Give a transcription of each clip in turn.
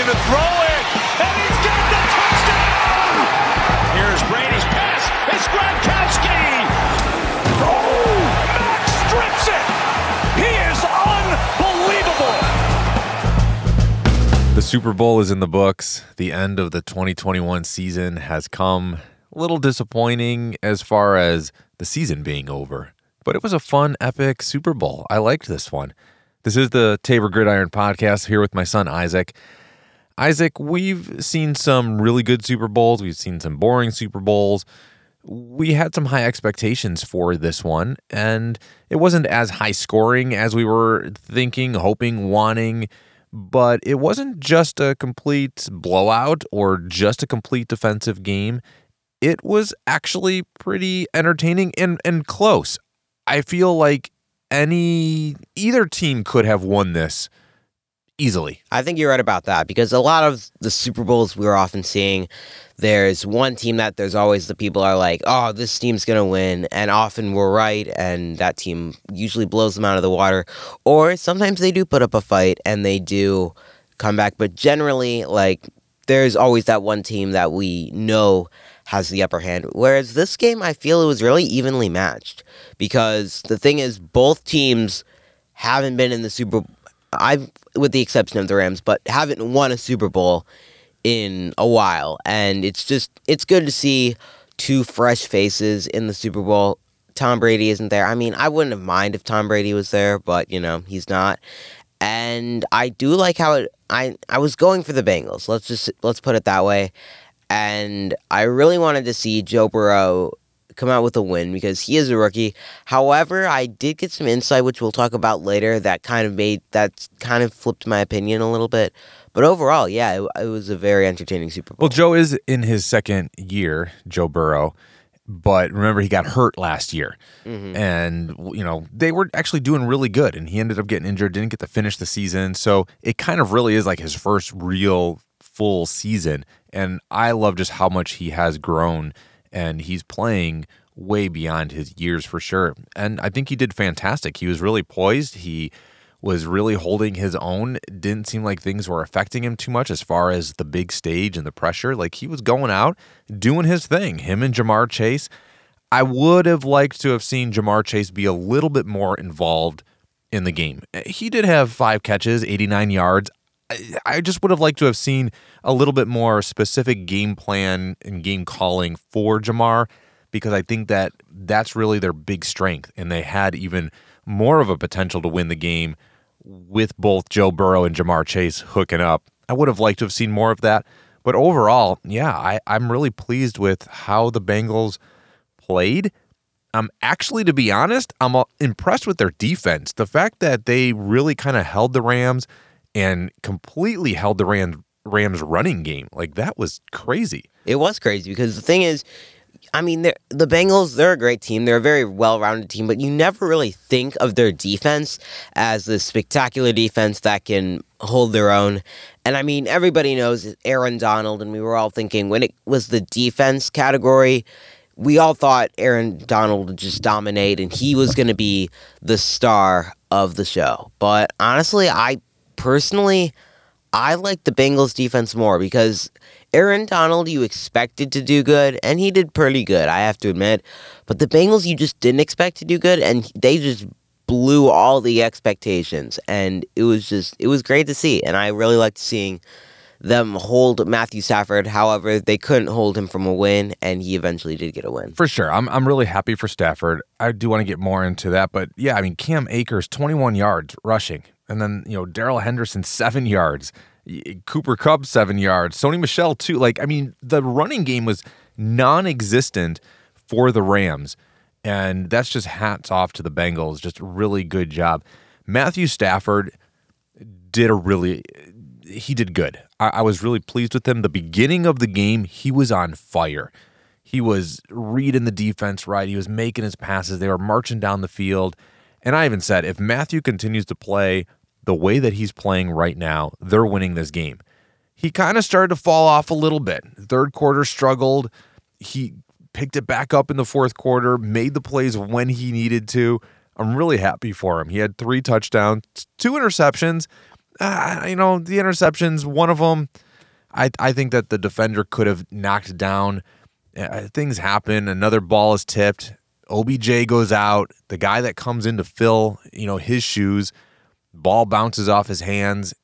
looking to throw it, and he's got the touchdown! Here's Brady's pass. It's Gronkowski. Oh, Max strips it. He is unbelievable. The Super Bowl is in the books. The end of the 2021 season has come. A little disappointing as far as the season being over, but it was a fun, epic Super Bowl. I liked this one. This is the Tabor Gridiron podcast here with my son Isaac. Isaac, we've seen some really good Super Bowls. We've seen some boring Super Bowls. We had some high expectations for this one, and it wasn't as high scoring as we were thinking, hoping, wanting. But it wasn't just a complete blowout or just a complete defensive game. It was actually pretty entertaining and, and close. I feel like any either team could have won this easily. I think you're right about that because a lot of the Super Bowls we're often seeing, there's one team that there's always the people are like, oh, this team's going to win. And often we're right, and that team usually blows them out of the water. Or sometimes they do put up a fight and they do come back. But generally, like, there's always that one team that we know has the upper hand. Whereas this game, I feel it was really evenly matched because the thing is, both teams haven't been in the Super. I, with the exception of the Rams, but haven't won a Super Bowl in a while, and it's just it's good to see two fresh faces in the Super Bowl. Tom Brady isn't there. I mean, I wouldn't have mind if Tom Brady was there, but you know he's not. And I do like how it. I I was going for the Bengals. Let's just let's put it that way and I really wanted to see Joe Burrow come out with a win because he is a rookie. However, I did get some insight, which we'll talk about later, that kind of made that kind of flipped my opinion a little bit. But overall, yeah, it, it was a very entertaining Super Bowl. Well, Joe is in his second year, Joe Burrow. But remember, he got hurt last year, mm-hmm. and you know they were actually doing really good, and he ended up getting injured, didn't get to finish the season. So it kind of really is like his first real full season. And I love just how much he has grown and he's playing way beyond his years for sure. And I think he did fantastic. He was really poised. He was really holding his own. Didn't seem like things were affecting him too much as far as the big stage and the pressure. Like he was going out, doing his thing. Him and Ja'Marr Chase. I would have liked to have seen Ja'Marr Chase be a little bit more involved in the game. He did have five catches, 89 yards. I just would have liked to have seen a little bit more specific game plan and game calling for Ja'Marr because I think that that's really their big strength. And they had even more of a potential to win the game with both Joe Burrow and Ja'Marr Chase hooking up. I would have liked to have seen more of that. But overall, yeah, I, I'm really pleased with how the Bengals played. I'm actually, to be honest, I'm uh, impressed with their defense. The fact that they really kind of held the Rams and completely held the Rams Rams running game. Like that was crazy. It was crazy because the thing is, I mean, the Bengals, they're a great team. They're a very well rounded team, but you never really think of their defense as the spectacular defense that can hold their own. And I mean, everybody knows Aaron Donald, and we were all thinking when it was the defense category, we all thought Aaron Donald would just dominate and he was going to be the star of the show. But honestly, I personally, I like the Bengals defense more because Aaron Donald, you expected to do good, and he did pretty good, I have to admit. But the Bengals, you just didn't expect to do good, and they just blew all the expectations. And it was just, it was great to see. And I really liked seeing them hold Matthew Stafford. However, they couldn't hold him from a win, and he eventually did get a win. For sure. I'm, I'm really happy for Stafford. I do want to get more into that. But yeah, I mean, Cam Akers, 21 yards rushing. And then, you know, Darrell Henderson, seven yards. Cooper Kupp, seven yards. Sony Michel, too. Like, I mean, the running game was non existent for the Rams. And that's just hats off to the Bengals. Just really good job. Matthew Stafford did a really, he did good. I, I was really pleased with him. The beginning of the game, he was on fire. He was reading the defense right. He was making his passes. They were marching down the field. And I even said, if Matthew continues to play the way that he's playing right now, they're winning this game. He kind of started to fall off a little bit. Third quarter struggled. He picked it back up in the fourth quarter, made the plays when he needed to. I'm really happy for him. He had three touchdowns, two interceptions. uh, you know, the interceptions, one of them, I, I think that the defender could have knocked down. Uh, things happen. Another ball is tipped. OBJ goes out. The guy that comes in to fill, you know, his shoes, ball bounces off his hands,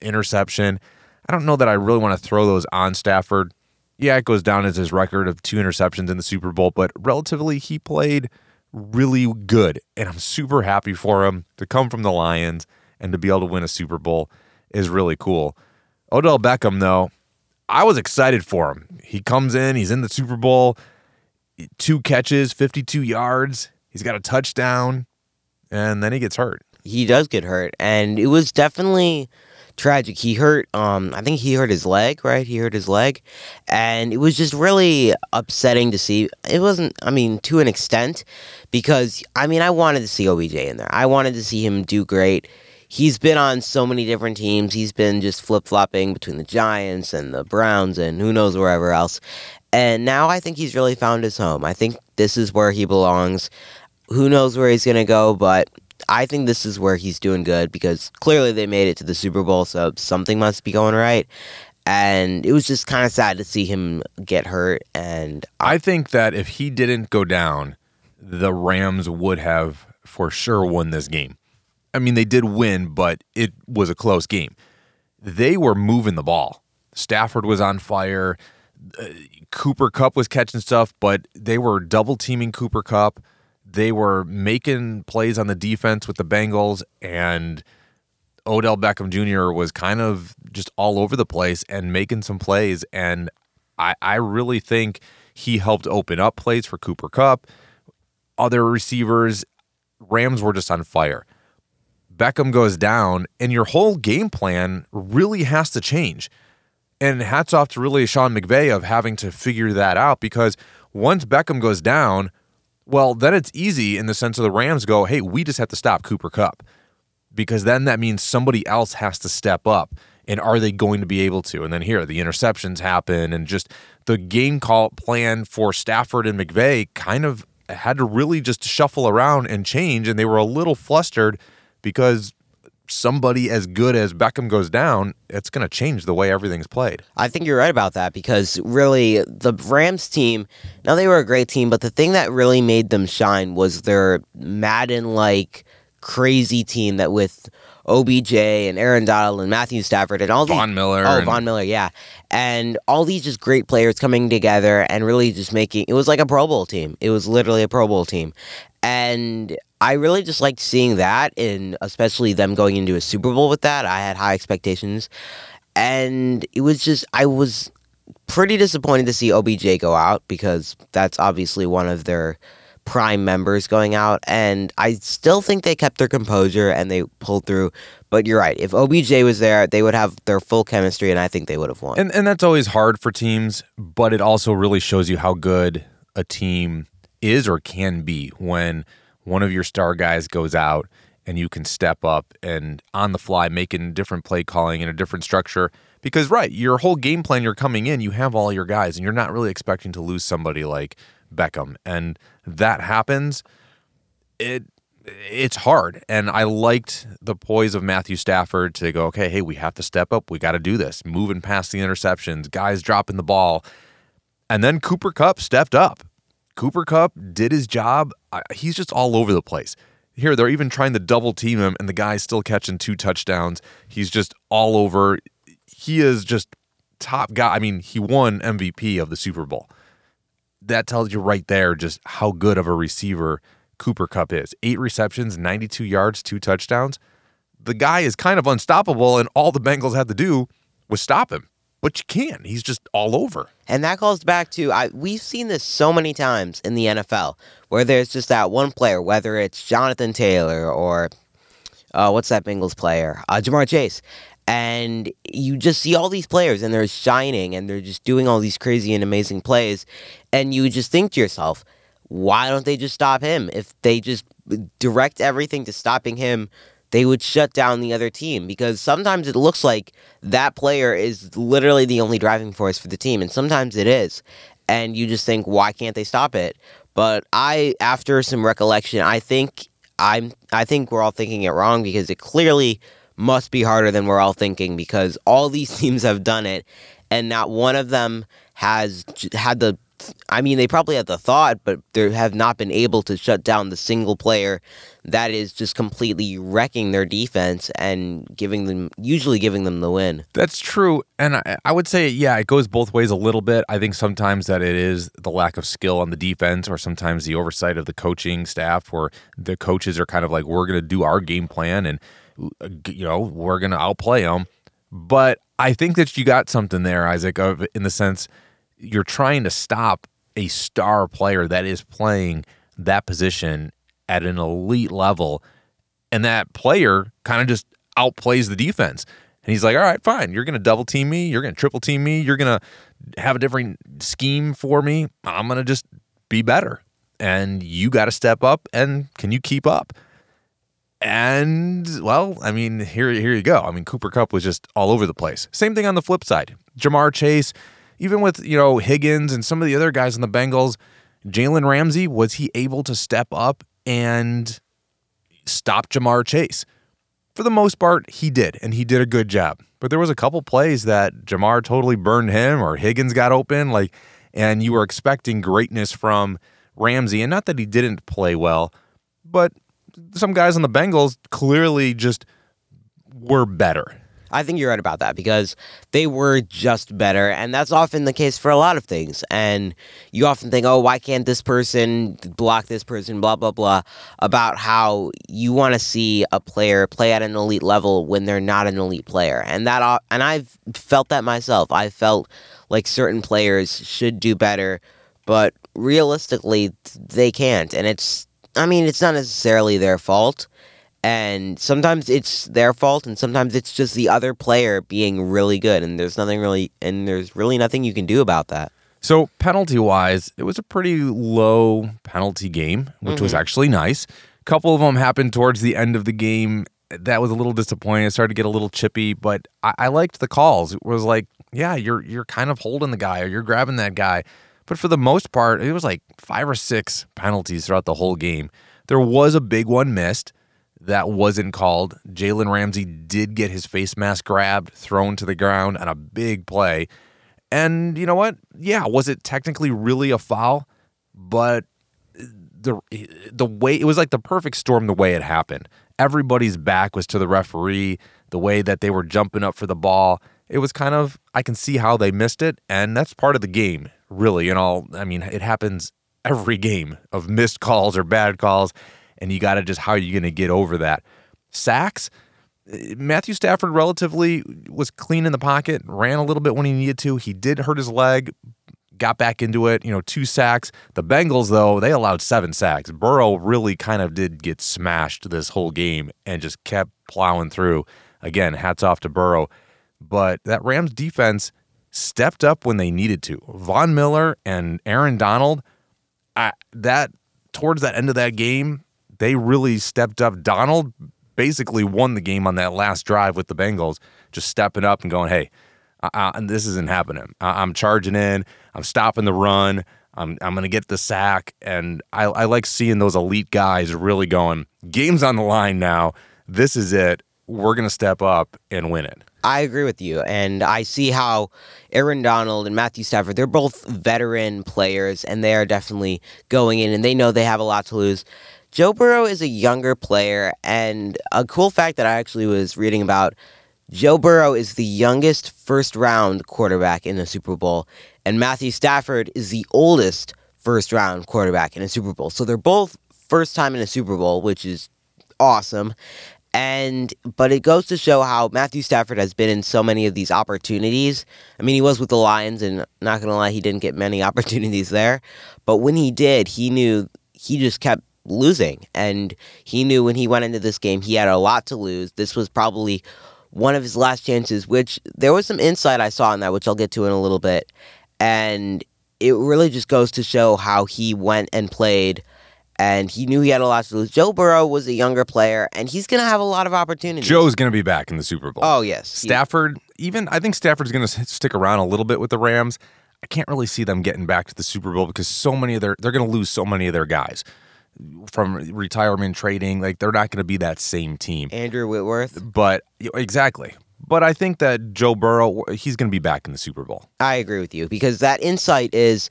interception. I don't know that I really want to throw those on Stafford. Yeah, it goes down as his record of two interceptions in the Super Bowl, but relatively he played really good. And I'm super happy for him to come from the Lions and to be able to win a Super Bowl is really cool. Odell Beckham, though, I was excited for him. He comes in, he's in the Super Bowl, two catches, 52 yards, he's got a touchdown, and then he gets hurt. He does get hurt, and it was definitely tragic. He hurt um I think he hurt his leg, right? He hurt his leg. And it was just really upsetting to see. It wasn't I mean to an extent because I mean I wanted to see OBJ in there. I wanted to see him do great he's been on so many different teams. He's been just flip flopping between the Giants and the Browns and who knows wherever else. And now I think he's really found his home. I think this is where he belongs. Who knows where he's going to go, but I think this is where he's doing good because clearly they made it to the Super Bowl, so something must be going right. And it was just kind of sad to see him get hurt. And I think that if he didn't go down, the Rams would have for sure won this game. I mean, they did win, but it was a close game. They were moving the ball. Stafford was on fire. Uh, Cooper Kupp was catching stuff, but they were double teaming Cooper Kupp. They were making plays on the defense with the Bengals, and Odell Beckham Jr. was kind of just all over the place and making some plays. And I, I really think he helped open up plays for Cooper Kupp, Other receivers, Rams were just on fire. Beckham goes down, and your whole game plan really has to change. And hats off to really Sean McVay of having to figure that out because once Beckham goes down, well, then it's easy in the sense of the Rams go, hey, we just have to stop Cooper Kupp because then that means somebody else has to step up. And are they going to be able to? And then here, the interceptions happen, and just the game call plan for Stafford and McVay kind of had to really just shuffle around and change. And they were a little flustered because somebody as good as Beckham goes down, it's going to change the way everything's played. I think you're right about that because really the Rams team, now they were a great team, but the thing that really made them shine was their Madden like crazy team that with OBJ and Aaron Donald and Matthew Stafford and all these Von Miller. Oh, Von Miller, yeah. And all these just great players coming together and really just making it was like a Pro Bowl team. It was literally a Pro Bowl team. And I really just liked seeing that, and especially them going into a Super Bowl with that. I had high expectations, and it was just I was pretty disappointed to see OBJ go out because that's obviously one of their prime members going out, and I still think they kept their composure and they pulled through. But you're right. If OBJ was there, they would have their full chemistry, and I think they would have won. And and that's always hard for teams, but it also really shows you how good a team is or can be when one of your star guys goes out and you can step up and on the fly making different play calling in a different structure. Because right your whole game plan you're coming in you have all your guys and you're not really expecting to lose somebody like Beckham. And that happens it it's hard. And I liked the poise of Matthew Stafford to go okay hey we have to step up. We got to do this. Moving past the interceptions guys dropping the ball. And then Cooper Kupp stepped up Cooper Kupp did his job. He's just all over the place. Here, they're even trying to double team him, and the guy's still catching two touchdowns. He's just all over. He is just top guy. I mean, he won MVP of the Super Bowl. That tells you right there just how good of a receiver Cooper Kupp is. Eight receptions, 92 yards, two touchdowns. The guy is kind of unstoppable, and all the Bengals had to do was stop him but you can. He's just all over. And that calls back to I we've seen this so many times in the NFL where there's just that one player, whether it's Jonathan Taylor or uh, what's that Bengals player, uh, Ja'Marr Chase, and you just see all these players and they're shining and they're just doing all these crazy and amazing plays, and you just think to yourself, why don't they just stop him? If they just direct everything to stopping him they would shut down the other team because sometimes it looks like that player is literally the only driving force for the team, and sometimes it is. And you just think, why can't they stop it? But I, after some recollection, I think I'm, I think we're all thinking it wrong because it clearly must be harder than we're all thinking because all these teams have done it, and not one of them has had the I mean, they probably had the thought, but they have not been able to shut down the single player that is just completely wrecking their defense and giving them, usually giving them the win. That's true. And I, I, would say, yeah, it goes both ways a little bit. I think sometimes that it is the lack of skill on the defense, or sometimes the oversight of the coaching staff, where the coaches are kind of like, we're going to do our game plan and, you know, we're going to outplay them. But I think that you got something there, Isaac, of in the sense you're trying to stop a star player that is playing that position at an elite level, and that player kind of just outplays the defense. And he's like, all right, fine. You're going to double team me. You're going to triple team me. You're going to have a different scheme for me. I'm going to just be better. And you got to step up. And can you keep up? And well, I mean, here, here you go. I mean, Cooper Kupp was just all over the place. Same thing on the flip side. Ja'Marr Chase, even with, you know, Higgins and some of the other guys in the Bengals, Jalen Ramsey, was he able to step up and stop Ja'Marr Chase? For the most part, he did, and he did a good job. But there was a couple plays that Ja'Marr totally burned him or Higgins got open, like, and you were expecting greatness from Ramsey. And not that he didn't play well, but some guys on the Bengals clearly just were better. I think you're right about that because they were just better, and that's often the case for a lot of things. And you often think, oh, why can't this person block this person, blah, blah, blah, about how you want to see a player play at an elite level when they're not an elite player. And that, and I've felt that myself. I felt like certain players should do better, but realistically, they can't. And it's, I mean, it's not necessarily their fault and sometimes it's their fault and sometimes it's just the other player being really good and there's nothing really and there's really nothing you can do about that. So penalty wise it was a pretty low penalty game which mm-hmm. was actually nice. A couple of them happened towards the end of the game that was a little disappointing. It started to get a little chippy but I, I liked the calls. It was like yeah you're you're kind of holding the guy or you're grabbing that guy. But for the most part it was like five or six penalties throughout the whole game. There was a big one missed that wasn't called. Jalen Ramsey did get his face mask grabbed, thrown to the ground on a big play. And you know what? Yeah, was it technically really a foul? But the the way it was like the perfect storm the way it happened. Everybody's back was to the referee, the way that they were jumping up for the ball. It was kind of I can see how they missed it, and that's part of the game, really. And all I mean, it happens every game of missed calls or bad calls and you got to just how are you going to get over that? Sacks. Matthew Stafford relatively was clean in the pocket, ran a little bit when he needed to. He did hurt his leg, got back into it, you know, two sacks. The Bengals, though, they allowed seven sacks. Burrow really kind of did get smashed this whole game and just kept plowing through. Again, hats off to Burrow. But that Rams defense stepped up when they needed to. Von Miller and Aaron Donald, I, that towards that end of that game, they really stepped up. Donald basically won the game on that last drive with the Bengals, just stepping up and going, hey, and this isn't happening. I- am charging in. I'm stopping the run. I'm, I'm going to get the sack. And I, I like seeing those elite guys really going, game's on the line now. This is it. We're going to step up and win it. I agree with you. And I see how Aaron Donald and Matthew Stafford, they're both veteran players and they are definitely going in and they know they have a lot to lose. Joe Burrow is a younger player, and a cool fact that I actually was reading about Joe Burrow is the youngest first round quarterback in the Super Bowl, and Matthew Stafford is the oldest first round quarterback in a Super Bowl. So they're both first time in a Super Bowl, which is awesome. And but it goes to show how Matthew Stafford has been in so many of these opportunities. I mean, he was with the Lions, and not gonna lie, he didn't get many opportunities there. But when he did, he knew he just kept losing. And he knew when he went into this game, he had a lot to lose. This was probably one of his last chances, which there was some insight I saw in that, which I'll get to in a little bit. And it really just goes to show how he went and played. And he knew he had a lot to lose. Joe Burrow was a younger player, and he's going to have a lot of opportunities. Joe's going to be back in the Super Bowl. Oh, yes. Stafford, even, I think Stafford's going to stick around a little bit with the Rams. I can't really see them getting back to the Super Bowl because so many of their, they're going to lose so many of their guys from retirement trading. Like they're not going to be that same team. Andrew Whitworth. But exactly. But I think that Joe Burrow, he's going to be back in the Super Bowl. I agree with you because that insight is.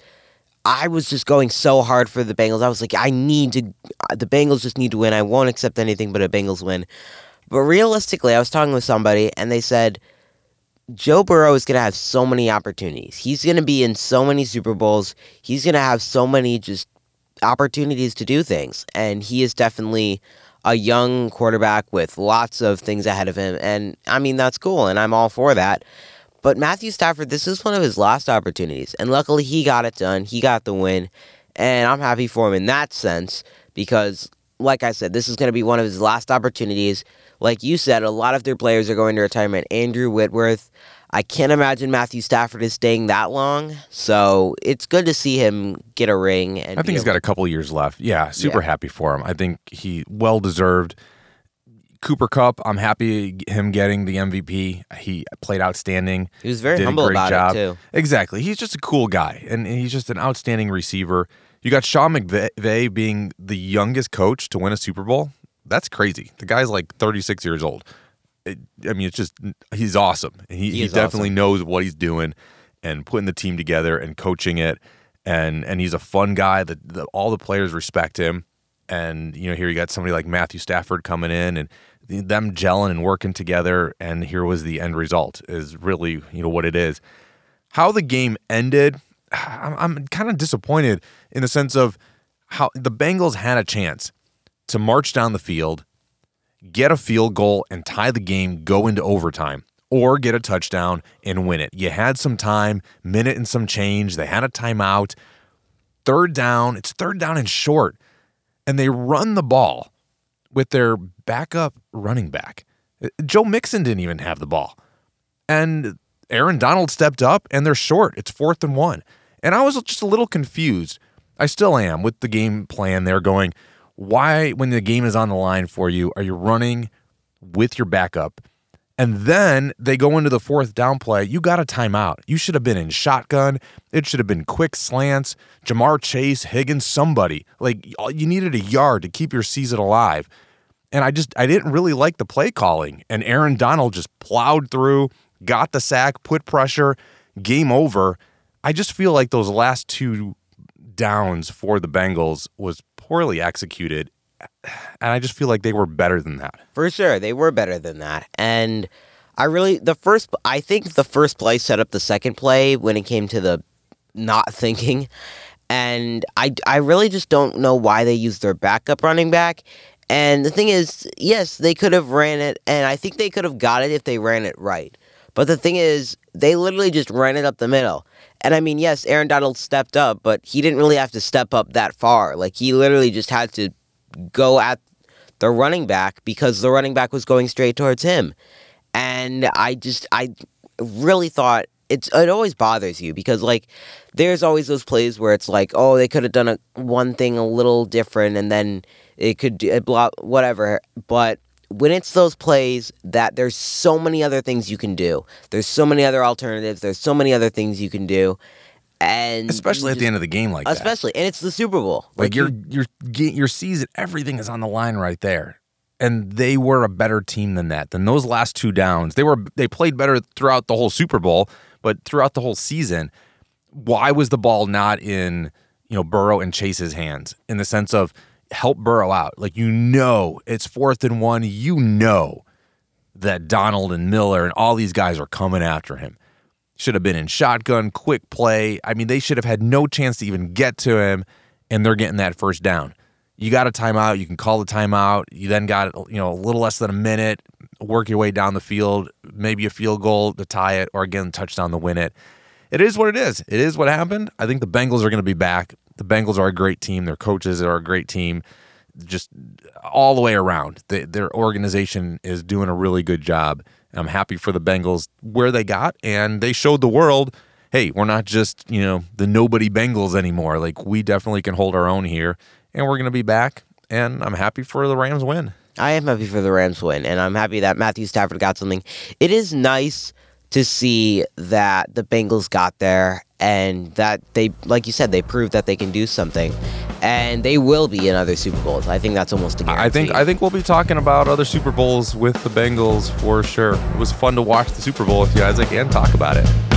I was just going so hard for the Bengals. I was like, I need to. Uh, the Bengals just need to win. I won't accept anything but a Bengals win. But realistically, I was talking with somebody and they said Joe Burrow is going to have so many opportunities. He's going to be in so many Super Bowls. He's going to have so many just opportunities to do things. And he is definitely a young quarterback with lots of things ahead of him. And I mean, that's cool. And I'm all for that. But Matthew Stafford, this is one of his last opportunities. And luckily, he got it done. He got the win. And I'm happy for him in that sense because, like I said, this is going to be one of his last opportunities. Like you said, a lot of their players are going to retirement. Andrew Whitworth, I can't imagine Matthew Stafford is staying that long. So it's good to see him get a ring. And I think he's got a couple years left. Yeah, super yeah. happy for him. I think he well deserved. Cooper Kupp, I'm happy him getting the MVP. He played outstanding. He was very humble about job. it too. Exactly. He's just a cool guy, and he's just an outstanding receiver. You got Sean McVay being the youngest coach to win a Super Bowl. That's crazy. The guy's like 36 years old. It, I mean, it's just he's awesome. He, he, he definitely awesome. knows what he's doing and putting the team together and coaching it. And and he's a fun guy. That the, all the players respect him. And you know, here you got somebody like Matthew Stafford coming in and them gelling and working together. And here was the end result. Is really you know what it is. How the game ended, I'm, I'm kind of disappointed in the sense of how the Bengals had a chance to march down the field, get a field goal, and tie the game, go into overtime, or get a touchdown and win it. You had some time, minute and some change. They had a timeout. Third down, it's third down and short. And they run the ball with their backup running back. Uh, Joe Mixon didn't even have the ball. And Aaron Donald stepped up and they're short. It's fourth and one. And I was just a little confused. I still am with the game plan They're going, why, when the game is on the line for you, are you running with your backup? And then they go into the fourth down play. You got a timeout. You should have been in shotgun. It should have been quick slants. Ja'Marr Chase, Higgins, somebody. Like you needed a yard to keep your season alive. And I just I didn't really like the play calling. And Aaron Donald just plowed through, got the sack, put pressure, game over. I just feel like those last two downs for the Bengals was poorly executed. And I just feel like they were better than that. For sure. They were better than that. And I really, the first, I think the first play set up the second play when it came to the not thinking. And I, I really just don't know why they used their backup running back. And the thing is, yes, they could have ran it, and I think they could have got it if they ran it right. But the thing is, they literally just ran it up the middle. And I mean, yes, Aaron Donald stepped up, but he didn't really have to step up that far. Like he literally just had to go at the running back because the running back was going straight towards him. And I just I really thought it's it always bothers you because like there's always those plays where it's like, oh, they could have done a one thing a little different and then it could it blah whatever, but when it's those plays that there's so many other things you can do. There's so many other alternatives. There's so many other things you can do. And especially at the end of the game like especially, that. and it's the Super Bowl. Like, like your your your season, everything is on the line right there. And they were a better team than that. Than those last two downs. They were they played better throughout the whole Super Bowl, but throughout the whole season, why was the ball not in, you know, Burrow and Chase's hands in the sense of help Burrow out. Like you know it's fourth and one. You know that Donald and Miller and all these guys are coming after him. Should have been in shotgun, quick play. I mean, they should have had no chance to even get to him, and they're getting that first down. You got a timeout. You can call the timeout. You then got you know a little less than a minute. Work your way down the field, maybe a field goal to tie it, or again touchdown to win it. It is what it is. It is what happened. I think the Bengals are going to be back the Bengals are a great team. Their coaches are a great team. Just all the way around, their organization is doing a really good job. I'm happy for the Bengals where they got, and they showed the world, hey, we're not just you know the nobody Bengals anymore. Like we definitely can hold our own here, and we're going to be back. And I'm happy for the Rams win. I am happy for the Rams win, and I'm happy that Matthew Stafford got something. It is nice to see that the Bengals got there and that they, like you said, they proved that they can do something, and they will be in other Super Bowls. I think that's almost a guarantee. I think I think we'll be talking about other Super Bowls with the Bengals for sure. It was fun to watch the Super Bowl with you, Isaac, and talk about it.